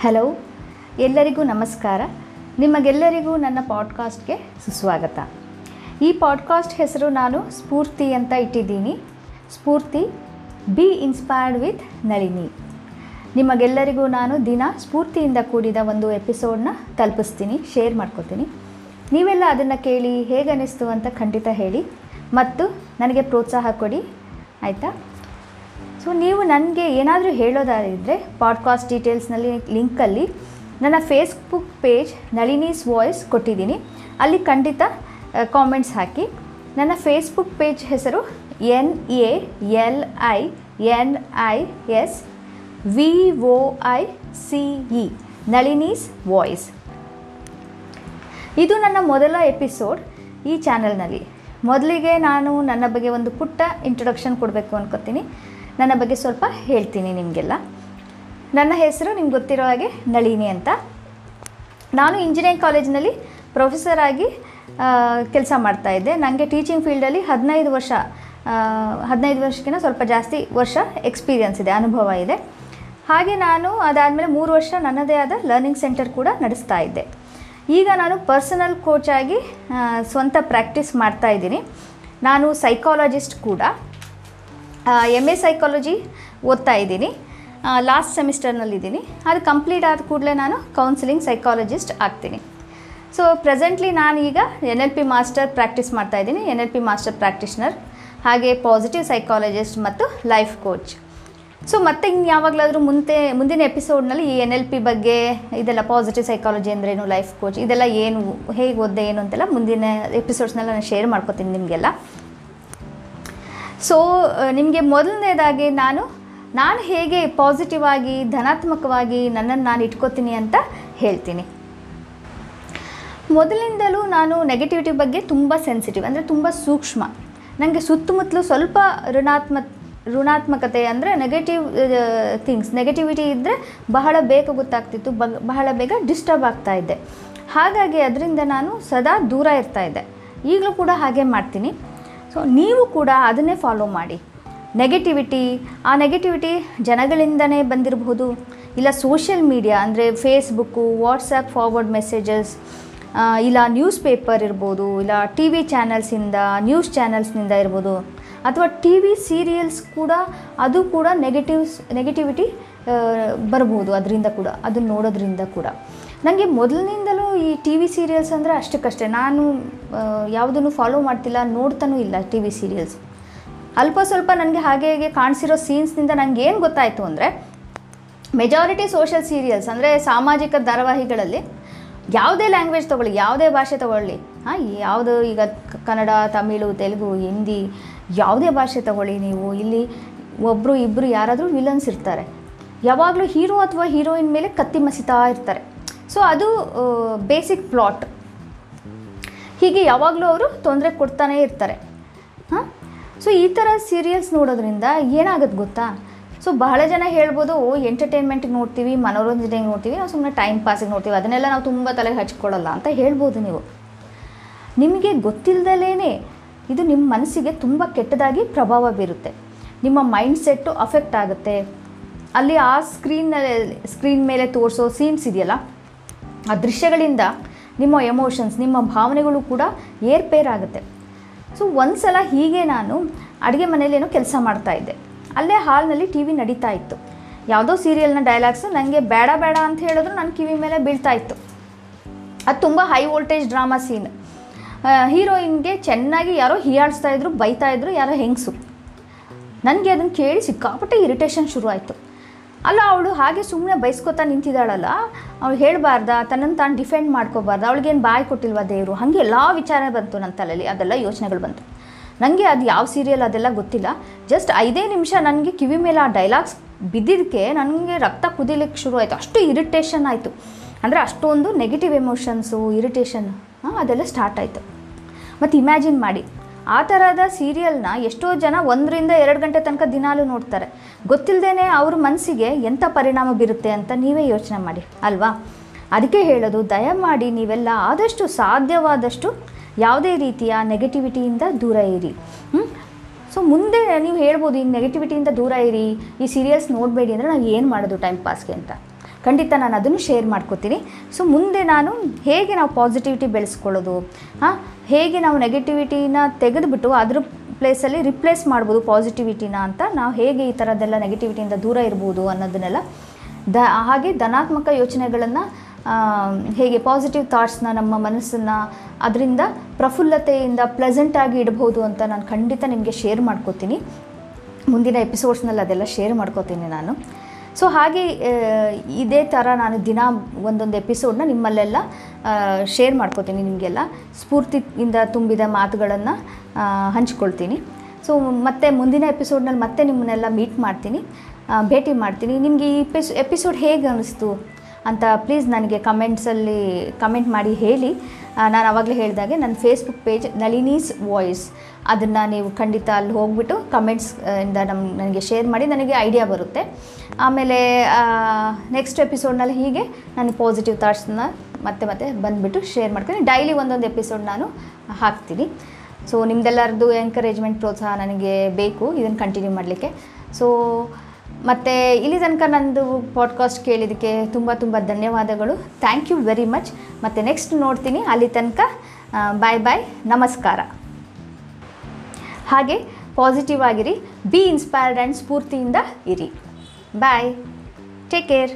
Hello, ಎಲ್ಲರಿಗೂ ನಮಸ್ಕಾರ. ನಿಮಗೆಲ್ಲರಿಗೂ ನನ್ನ ಪಾಡ್ಕಾಸ್ಟ್ಗೆ ಸುಸ್ವಾಗತ. ಈ ಪಾಡ್ಕಾಸ್ಟ್ ಹೆಸರು ನಾನು ಸ್ಫೂರ್ತಿ ಅಂತ ಇಟ್ಟಿದ್ದೀನಿ. Sphoorthi be inspired with Nalini. ನಿಮಗೆಲ್ಲರಿಗೂ ನಾನು ದಿನ ಸ್ಫೂರ್ತಿಯಿಂದ ಕೂಡಿದ ಒಂದು ಎಪಿಸೋಡನ್ನ ತಲುಪಿಸ್ತೀನಿ, ಶೇರ್ ಮಾಡ್ಕೋತೀನಿ. ನೀವೆಲ್ಲ ಅದನ್ನು ಕೇಳಿ ಹೇಗೆ ಅನ್ನಿಸ್ತು ಅಂತ ಖಂಡಿತ ಹೇಳಿ. ಮತ್ತು ನನಗೆ ಪ್ರೋತ್ಸಾಹ ಕೊಡಿ. ಆಯಿತಾ? ಸೊ ನೀವು ನನಗೆ ಏನಾದರೂ ಹೇಳೋದಾದರೆ ಪಾಡ್ಕಾಸ್ಟ್ ಡೀಟೇಲ್ಸ್ನಲ್ಲಿ ಲಿಂಕಲ್ಲಿ ನನ್ನ ಫೇಸ್ಬುಕ್ ಪೇಜ್ ನಳಿನೀಸ್ ವಾಯ್ಸ್ ಕೊಟ್ಟಿದ್ದೀನಿ. ಅಲ್ಲಿ ಖಂಡಿತ ಕಾಮೆಂಟ್ಸ್ ಹಾಕಿ. ನನ್ನ ಫೇಸ್ಬುಕ್ ಪೇಜ್ ಹೆಸರು N A L I N I S V O I C E Nalini's voice ಇದು ನನ್ನ ಮೊದಲ ಎಪಿಸೋಡ್ ಈ ಚಾನಲ್ನಲ್ಲಿ ಮೊದಲಿಗೆ ನಾನು ನನ್ನ ಬಗ್ಗೆ ಒಂದು ಪುಟ್ಟ ಇಂಟ್ರೊಡಕ್ಷನ್ ಕೊಡಬೇಕು ಅನ್ಕೋತೀನಿ. ನನ್ನ ಬಗ್ಗೆ ಸ್ವಲ್ಪ ಹೇಳ್ತೀನಿ ನಿಮಗೆಲ್ಲ. ನನ್ನ ಹೆಸರು ನಿಮ್ಗೆ ಗೊತ್ತಿರೋ ಹಾಗೆ ನಳಿನಿ ಅಂತ. ನಾನು ಇಂಜಿನಿಯರಿಂಗ್ ಕಾಲೇಜಿನಲ್ಲಿ ಪ್ರೊಫೆಸರ್ ಆಗಿ ಕೆಲಸ ಮಾಡ್ತಾ ಇದ್ದೆ. ನನಗೆ ಟೀಚಿಂಗ್ ಫೀಲ್ಡಲ್ಲಿ ಹದಿನೈದು ವರ್ಷ ಹದಿನೈದು ವರ್ಷಕ್ಕಿಂತ ಸ್ವಲ್ಪ ಜಾಸ್ತಿ ವರ್ಷ ಎಕ್ಸ್ಪೀರಿಯನ್ಸ್ ಇದೆ, ಅನುಭವ ಇದೆ. ಹಾಗೆ ನಾನು ಅದಾದಮೇಲೆ ಮೂರು ವರ್ಷ ನನ್ನದೇ ಆದ ಲರ್ನಿಂಗ್ ಸೆಂಟರ್ ಕೂಡ ನಡೆಸ್ತಾ ಇದ್ದೆ. ಈಗ ನಾನು ಪರ್ಸನಲ್ ಕೋಚಾಗಿ ಸ್ವಂತ ಪ್ರಾಕ್ಟೀಸ್ ಮಾಡ್ತಾ ಇದ್ದೀನಿ. ನಾನು ಸೈಕಾಲಜಿಸ್ಟ್ ಕೂಡ. ಎಂ ಎ ಸೈಕಾಲಜಿ ಓದ್ತಾ ಇದ್ದೀನಿ. ಲಾಸ್ಟ್ ಸೆಮಿಸ್ಟರ್ನಲ್ಲಿದ್ದೀನಿ ಅದು ಕಂಪ್ಲೀಟ್ ಆದ ಕೂಡಲೇ ನಾನು ಕೌನ್ಸಿಲಿಂಗ್ ಸೈಕಾಲಜಿಸ್ಟ್ ಆಗ್ತೀನಿ. ಸೊ ಪ್ರೆಸೆಂಟ್ಲಿ ನಾನು ಈಗ N L P master practice ಮಾಡ್ತಾ ಇದ್ದೀನಿ. N L P master practitioner ಹಾಗೆ ಪಾಸಿಟಿವ್ ಸೈಕಾಲಜಿಸ್ಟ್ ಮತ್ತು ಲೈಫ್ ಕೋಚ್ ಸೊ ಮತ್ತೆ ಇನ್ನು ಯಾವಾಗಲಾದರೂ ಮುಂದೆ, ಮುಂದಿನ ಎಪಿಸೋಡ್ನಲ್ಲಿ ಈ ಎನ್ ಎಲ್ ಪಿ ಬಗ್ಗೆ ಇದೆಲ್ಲ ಪಾಸಿಟಿವ್ ಸೈಕಾಲಜಿ ಅಂದ್ರೇನು ಲೈಫ್ ಕೋಚ್ ಇದೆಲ್ಲ ಏನು, ಹೇಗೆ ಓದ್ದೆ ಏನು ಅಂತೆಲ್ಲ ಮುಂದಿನ ಎಪಿಸೋಡ್ಸ್ನೆಲ್ಲ ನಾನು ಶೇರ್ ಮಾಡ್ಕೋತೀನಿ ನಿಮಗೆಲ್ಲ. ಸೊ ನಿಮಗೆ ಮೊದಲನೇದಾಗಿ ನಾನು ನಾನು ಹೇಗೆ ಪಾಸಿಟಿವ್ ಆಗಿ, ಧನಾತ್ಮಕವಾಗಿ ನನ್ನನ್ನು ನಾನು ಇಟ್ಕೋತೀನಿ ಅಂತ ಹೇಳ್ತೀನಿ. ಮೊದಲಿಂದಲೂ ನಾನು ನೆಗೆಟಿವಿಟಿ ಬಗ್ಗೆ ತುಂಬ ಸೆನ್ಸಿಟಿವ್ ಅಂದರೆ ತುಂಬ ಸೂಕ್ಷ್ಮ. ನನಗೆ ಸುತ್ತಮುತ್ತಲು ಸ್ವಲ್ಪ ಋಣಾತ್ಮ, ಋಣಾತ್ಮಕತೆ ಅಂದರೆ ನೆಗೆಟಿವ್ ಥಿಂಗ್ಸ್ ನೆಗೆಟಿವಿಟಿ ಇದ್ದರೆ ಬಹಳ ಬೇಗ ಗೊತ್ತಾಗ್ತಿತ್ತು ಬಹಳ ಬೇಗ ಡಿಸ್ಟರ್ಬ್ ಆಗ್ತಾ ಇದ್ದೆ ಹಾಗಾಗಿ ಅದರಿಂದ ನಾನು ಸದಾ ದೂರ ಇರ್ತಾ ಇದ್ದೆ. ಈಗಲೂ ಕೂಡ ಹಾಗೆ ಮಾಡ್ತೀನಿ. ಸೊ ನೀವು ಕೂಡ ಅದನ್ನೇ ಫಾಲೋ ಮಾಡಿ. ನೆಗೆಟಿವಿಟಿ ಆ ನೆಗೆಟಿವಿಟಿ ಜನಗಳಿಂದನೇ ಬಂದಿರಬಹುದು. ಇಲ್ಲ ಸೋಷಿಯಲ್ ಮೀಡಿಯಾ ಅಂದರೆ ಫೇಸ್ಬುಕ್ಕು ವಾಟ್ಸಪ್ ಫಾರ್ವರ್ಡ್ ಮೆಸೇಜಸ್ ಇಲ್ಲ ನ್ಯೂಸ್ ಪೇಪರ್ ಇರ್ಬೋದು, ಇಲ್ಲ ಟಿ ವಿ ಚಾನಲ್ಸಿಂದ ನ್ಯೂಸ್ ಚಾನಲ್ಸ್ನಿಂದ ಇರ್ಬೋದು. ಅಥವಾ ಟಿ ವಿ ಸೀರಿಯಲ್ಸ್ ಕೂಡ, ಅದು ಕೂಡ ನೆಗೆಟಿವ್ಸ್ ನೆಗೆಟಿವಿಟಿ ಬರ್ಬೋದು ಅದರಿಂದ ಕೂಡ, ಅದನ್ನು ನೋಡೋದ್ರಿಂದ ಕೂಡ. ನನಗೆ ಮೊದಲಿನಿಂದಲೂ ಈ ಟಿ ವಿ ಸೀರಿಯಲ್ಸ್ ಅಂದರೆ ಅಷ್ಟಕ್ಕಷ್ಟೇ. ನಾನು ಯಾವುದನ್ನು ಫಾಲೋ ಮಾಡ್ತಿಲ್ಲ, ನೋಡ್ತಾನೂ ಇಲ್ಲ ಟಿ ವಿ ಸೀರಿಯಲ್ಸ್. ಅಲ್ಪ ಸ್ವಲ್ಪ ನನಗೆ ಹಾಗೆ ಹೇಗೆ ಕಾಣಿಸಿರೋ ಸೀನ್ಸ್ನಿಂದ ನನಗೆ ಏನು ಗೊತ್ತಾಯಿತು ಅಂದರೆ ಮೆಜಾರಿಟಿ ಸೋಷಿಯಲ್ ಸೀರಿಯಲ್ಸ್ ಅಂದರೆ ಸಾಮಾಜಿಕ ಧಾರಾವಾಹಿಗಳಲ್ಲಿ ಯಾವುದೇ ಲ್ಯಾಂಗ್ವೇಜ್ ತೊಗೊಳ್ಳಿ, ಯಾವುದೇ ಭಾಷೆ ತೊಗೊಳ್ಳಿ, ಹಾಂ, ಯಾವುದು ಈಗ ಕನ್ನಡ, ತಮಿಳು, ತೆಲುಗು, ಹಿಂದಿ, ಯಾವುದೇ ಭಾಷೆ ತೊಗೊಳ್ಳಿ ನೀವು. ಇಲ್ಲಿ ಒಬ್ಬರು ಇಬ್ಬರು ಯಾರಾದರೂ ವಿಲನ್ಸ್ ಇರ್ತಾರೆ. ಯಾವಾಗಲೂ ಹೀರೋ ಅಥವಾ ಹೀರೋಯಿನ್ ಮೇಲೆ ಕತ್ತಿ ಮಸಿತಾ ಇರ್ತಾರೆ. ಸೊ ಅದು ಬೇಸಿಕ್ ಪ್ಲಾಟ್ ಹೀಗೆ ಯಾವಾಗಲೂ ಅವರು ತೊಂದರೆ ಕೊಡ್ತಾನೇ ಇರ್ತಾರೆ. ಹಾಂ? ಸೊ ಈ ಥರ ಸೀರಿಯಲ್ಸ್ ನೋಡೋದ್ರಿಂದ ಏನಾಗುತ್ತೆ ಗೊತ್ತಾ? ಸೊ ಬಹಳ ಜನ ಹೇಳ್ಬೋದು ಎಂಟರ್ಟೈನ್ಮೆಂಟಿಗೆ ನೋಡ್ತೀವಿ, ಮನೋರಂಜನೆಗೆ ನೋಡ್ತೀವಿ, ನಾವು ಸುಮ್ಮನೆ ಟೈಮ್ ಪಾಸಿಗೆ ನೋಡ್ತೀವಿ, ಅದನ್ನೆಲ್ಲ ನಾವು ತುಂಬ ತಲೆಗೆ ಹಚ್ಕೊಳ್ಳಲ್ಲ ಅಂತ ಹೇಳ್ಬೋದು ನೀವು. ನಿಮಗೆ ಗೊತ್ತಿಲ್ಲದಲೇ ಇದು ನಿಮ್ಮ ಮನಸ್ಸಿಗೆ ತುಂಬ ಕೆಟ್ಟದಾಗಿ ಪ್ರಭಾವ ಬೀರುತ್ತೆ. ನಿಮ್ಮ ಮೈಂಡ್ ಸೆಟ್ಟು ಅಫೆಕ್ಟ್ ಆಗುತ್ತೆ. ಅಲ್ಲಿ ಆ ಸ್ಕ್ರೀನ್ನಲ್ಲಿ ಸ್ಕ್ರೀನ್ ಮೇಲೆ ತೋರಿಸೋ ಸೀನ್ಸ್ ಇದೆಯಲ್ಲ ಆ ದೃಶ್ಯಗಳಿಂದ ನಿಮ್ಮ ಎಮೋಷನ್ಸ್ ನಿಮ್ಮ ಭಾವನೆಗಳು ಕೂಡ ಏರ್ಪೇರಾಗುತ್ತೆ. ಸೊ ಒಂದು ಸಲ ಹೀಗೆ ನಾನು ಅಡುಗೆ ಮನೇಲೇನೋ ಕೆಲಸ ಮಾಡ್ತಾ ಇದ್ದೆ. ಅಲ್ಲೇ ಹಾಲ್ನಲ್ಲಿ ಟಿ ವಿ ನಡೀತಾ ಇತ್ತು. ಯಾವುದೋ ಸೀರಿಯಲ್ನ ಡೈಲಾಗ್ಸ್ ನನಗೆ ಬೇಡ ಬೇಡ ಅಂತ ಹೇಳಿದ್ರು ನನ್ನ ಕಿವಿ ಮೇಲೆ ಬೀಳ್ತಾ ಇತ್ತು. ಅದು ತುಂಬ ಹೈ ವೋಲ್ಟೇಜ್ ಡ್ರಾಮಾ ಸೀನ್ ಹೀರೋಯಿನ್ಗೆ ಚೆನ್ನಾಗಿ ಯಾರೋ ಹೀಯಾಡಿಸ್ತಾ ಇದ್ರು, ಬೈತಾ ಇದ್ರು, ಯಾರೋ ಹೆಂಗಸು. ನನಗೆ ಅದನ್ನು ಕೇಳಿ ಸಿಕ್ಕಾಪಟ್ಟೆ ಇರಿಟೇಷನ್ ಶುರುವಾಯಿತು. ಅಲ್ಲ, ಅವಳು ಹಾಗೆ ಸುಮ್ಮನೆ ಬೈಸ್ಕೊತಾ ನಿಂತಿದ್ದಾಳಲ್ಲ. ಅವಳು ಹೇಳಬಾರ್ದ, ತನ್ನನ್ನು ತಾನು ಡಿಫೆಂಡ್ ಮಾಡ್ಕೋಬಾರ್ದು, ಅವಳಿಗೇನು ಬಾಯಿ ಕೊಟ್ಟಿಲ್ವಾ ದೇವರು? ಹಾಗೆ ಎಲ್ಲ ವಿಚಾರ ಬಂತು ನನ್ನ ತಲೆಯಲ್ಲಿ ಅದೆಲ್ಲ ಯೋಚನೆಗಳು ಬಂತು. ನನಗೆ ಅದು ಯಾವ ಸೀರಿಯಲ್ ಅದೆಲ್ಲ ಗೊತ್ತಿಲ್ಲ. ಜಸ್ಟ್ ಐದೇ ನಿಮಿಷ ನನಗೆ ಕಿವಿ ಮೇಲೆ ಆ ಡೈಲಾಗ್ಸ್ ಬಿದ್ದಿದ್ದಕ್ಕೆ ನನಗೆ ರಕ್ತ ಕುದಿಲಿಕ್ಕೆ ಶುರು ಆಯಿತು. ಅಷ್ಟು ಇರಿಟೇಷನ್ ಆಯಿತು. ಅಂದರೆ ಅಷ್ಟೊಂದು ನೆಗೆಟಿವ್ ಎಮೋಷನ್ಸು ಇರಿಟೇಷನ್ ಅದೆಲ್ಲ ಸ್ಟಾರ್ಟ್ ಆಯಿತು. ಮತ್ತು ಇಮ್ಯಾಜಿನ್ ಮಾಡಿ. ಆ ಥರದ ಸೀರಿಯಲ್ನ ಎಷ್ಟೋ ಜನ ಒಂದರಿಂದ ಎರಡು ಗಂಟೆ ತನಕ ದಿನಾಲೂ ನೋಡ್ತಾರೆ. ಗೊತ್ತಿಲ್ಲದೇ ಅವ್ರ ಮನಸ್ಸಿಗೆ ಎಂಥ ಪರಿಣಾಮ ಬೀರುತ್ತೆ ಅಂತ ನೀವೇ ಯೋಚನೆ ಮಾಡಿ, ಅಲ್ವಾ? ಅದಕ್ಕೆ ಹೇಳೋದು, ದಯಮಾಡಿ ನೀವೆಲ್ಲ ಆದಷ್ಟು ಸಾಧ್ಯವಾದಷ್ಟು ಯಾವುದೇ ರೀತಿಯ ನೆಗೆಟಿವಿಟಿಯಿಂದ ದೂರ ಇರಿ? ಸೊ ಮುಂದೆ ನೀವು ಹೇಳ್ಬೋದು ಈಗ ನೆಗೆಟಿವಿಟಿಯಿಂದ ದೂರ ಇರಿ, ಈ ಸೀರಿಯಲ್ಸ್ ನೋಡಬೇಡಿ ಅಂದರೆ ನಾವು ಏನು ಮಾಡೋದು ಟೈಮ್ ಪಾಸ್ಗೆ ಅಂತ. ಖಂಡಿತ ನಾನು ಅದನ್ನು ಶೇರ್ ಮಾಡ್ಕೋತೀನಿ. ಸೊ ಮುಂದೆ ನಾನು ಹೇಗೆ ನಾವು ಪಾಸಿಟಿವಿಟಿ ಬೆಳೆಸ್ಕೊಳ್ಳೋದು? ಹಾಂ, ಹೇಗೆ ನಾವು ನೆಗೆಟಿವಿಟಿನ ತೆಗೆದುಬಿಟ್ಟು ಅದ್ರ ಪ್ಲೇಸಲ್ಲಿ ರಿಪ್ಲೇಸ್ ಮಾಡ್ಬೋದು ಪಾಸಿಟಿವಿಟಿನ ಅಂತ, ನಾವು ಹೇಗೆ ಈ ಥರದ್ದೆಲ್ಲ ನೆಗೆಟಿವಿಟಿಯಿಂದ ದೂರ ಇರ್ಬೋದು ಅನ್ನೋದನ್ನೆಲ್ಲ. ದ, ಹಾಗೆ ಧನಾತ್ಮಕ ಯೋಚನೆಗಳನ್ನು ಹೇಗೆ ಪಾಸಿಟಿವ್ ಥಾಟ್ಸ್ನ ನಮ್ಮ ಮನಸ್ಸನ್ನು ಅದರಿಂದ ಪ್ರಫುಲ್ಲತೆಯಿಂದ ಪ್ಲೆಸೆಂಟಾಗಿ ಇಡಬಹುದು ಅಂತ ನಾನು ಖಂಡಿತ ನಿಮಗೆ ಶೇರ್ ಮಾಡ್ಕೋತೀನಿ. ಮುಂದಿನ ಎಪಿಸೋಡ್ಸ್ನಲ್ಲಿ ಅದೆಲ್ಲ ಶೇರ್ ಮಾಡ್ಕೋತೀನಿ ನಾನು. ಸೊ ಹಾಗೆ ಇದೇ ಥರ ನಾನು ದಿನ ಒಂದೊಂದು ಎಪಿಸೋಡ್ನ ನಿಮ್ಮಲ್ಲೆಲ್ಲ ಶೇರ್ ಮಾಡ್ಕೋತೀನಿ ನಿಮಗೆಲ್ಲ. ಸ್ಫೂರ್ತಿಯಿಂದ ತುಂಬಿದ ಮಾತುಗಳನ್ನು ಹಂಚ್ಕೊಳ್ತೀನಿ. ಸೊ ಮತ್ತೆ ಮುಂದಿನ ಎಪಿಸೋಡ್ನಲ್ಲಿ ಮತ್ತೆ ನಿಮ್ಮನ್ನೆಲ್ಲ ಮೀಟ್ ಮಾಡ್ತೀನಿ. ಭೇಟಿ ಮಾಡ್ತೀನಿ. ನಿಮಗೆ ಈ ಎಪಿಸ್ ಎಪಿಸೋಡ್ ಹೇಗೆ ಅನ್ನಿಸ್ತು ಅಂತ ಪ್ಲೀಸ್ ನನಗೆ ಕಮೆಂಟ್ಸಲ್ಲಿ ಕಮೆಂಟ್ ಮಾಡಿ ಹೇಳಿ. ನಾನು ಆವಾಗಲೇ ಹೇಳಿದಾಗೆ ನನ್ನ ಫೇಸ್ಬುಕ್ ಪೇಜ್ ನಳಿನೀಸ್ ವಾಯ್ಸ್ ಅದನ್ನು ನೀವು ಖಂಡಿತ ಅಲ್ಲಿ ಹೋಗ್ಬಿಟ್ಟು ಕಮೆಂಟ್ಸ್ ಇಂದ ನಮ್ಮ ನನಗೆ ಶೇರ್ ಮಾಡಿ, ನನಗೆ ಐಡಿಯಾ ಬರುತ್ತೆ. ಆಮೇಲೆ ನೆಕ್ಸ್ಟ್ ಎಪಿಸೋಡ್ನಲ್ಲಿ ಹೀಗೆ ನಾನು ಪಾಸಿಟಿವ್ ಥಾಟ್ಸನ್ನ ಮತ್ತೆ ಮತ್ತೆ ಬಂದುಬಿಟ್ಟು ಶೇರ್ ಮಾಡ್ತೀನಿ. ಡೈಲಿ ಒಂದೊಂದು ಎಪಿಸೋಡ್ ನಾನು ಹಾಕ್ತೀನಿ. ಸೊ ನಿಮ್ದೆಲ್ಲರದ್ದು ಎನ್ಕರೇಜ್ಮೆಂಟ್ ಪ್ರೋತ್ಸಾಹ ನನಗೆ ಬೇಕು. ಇದನ್ನು ಕಂಟಿನ್ಯೂ ಮಾಡಲಿಕ್ಕೆ. ಸೊ ಮತ್ತು ಇಲ್ಲಿ ತನಕ ನಂದು ಪಾಡ್ಕಾಸ್ಟ್ ಕೇಳಿದ್ದಕ್ಕೆ ತುಂಬ ತುಂಬ ಧನ್ಯವಾದಗಳು. ಥ್ಯಾಂಕ್ ಯು ವೆರಿ ಮಚ್ ಮತ್ತು ನೆಕ್ಸ್ಟ್ ನೋಡ್ತೀನಿ. ಅಲ್ಲಿ ತನಕ ಬಾಯ್ ಬಾಯ್ ನಮಸ್ಕಾರ. ಹಾಗೆ ಪಾಸಿಟಿವ್ ಆಗಿರಿ. ಬಿ ಇನ್ಸ್ಪೈರ್ಡ್ ಆ್ಯಂಡ್ ಸ್ಫೂರ್ತಿಯಿಂದ ಇರಿ. Bye take care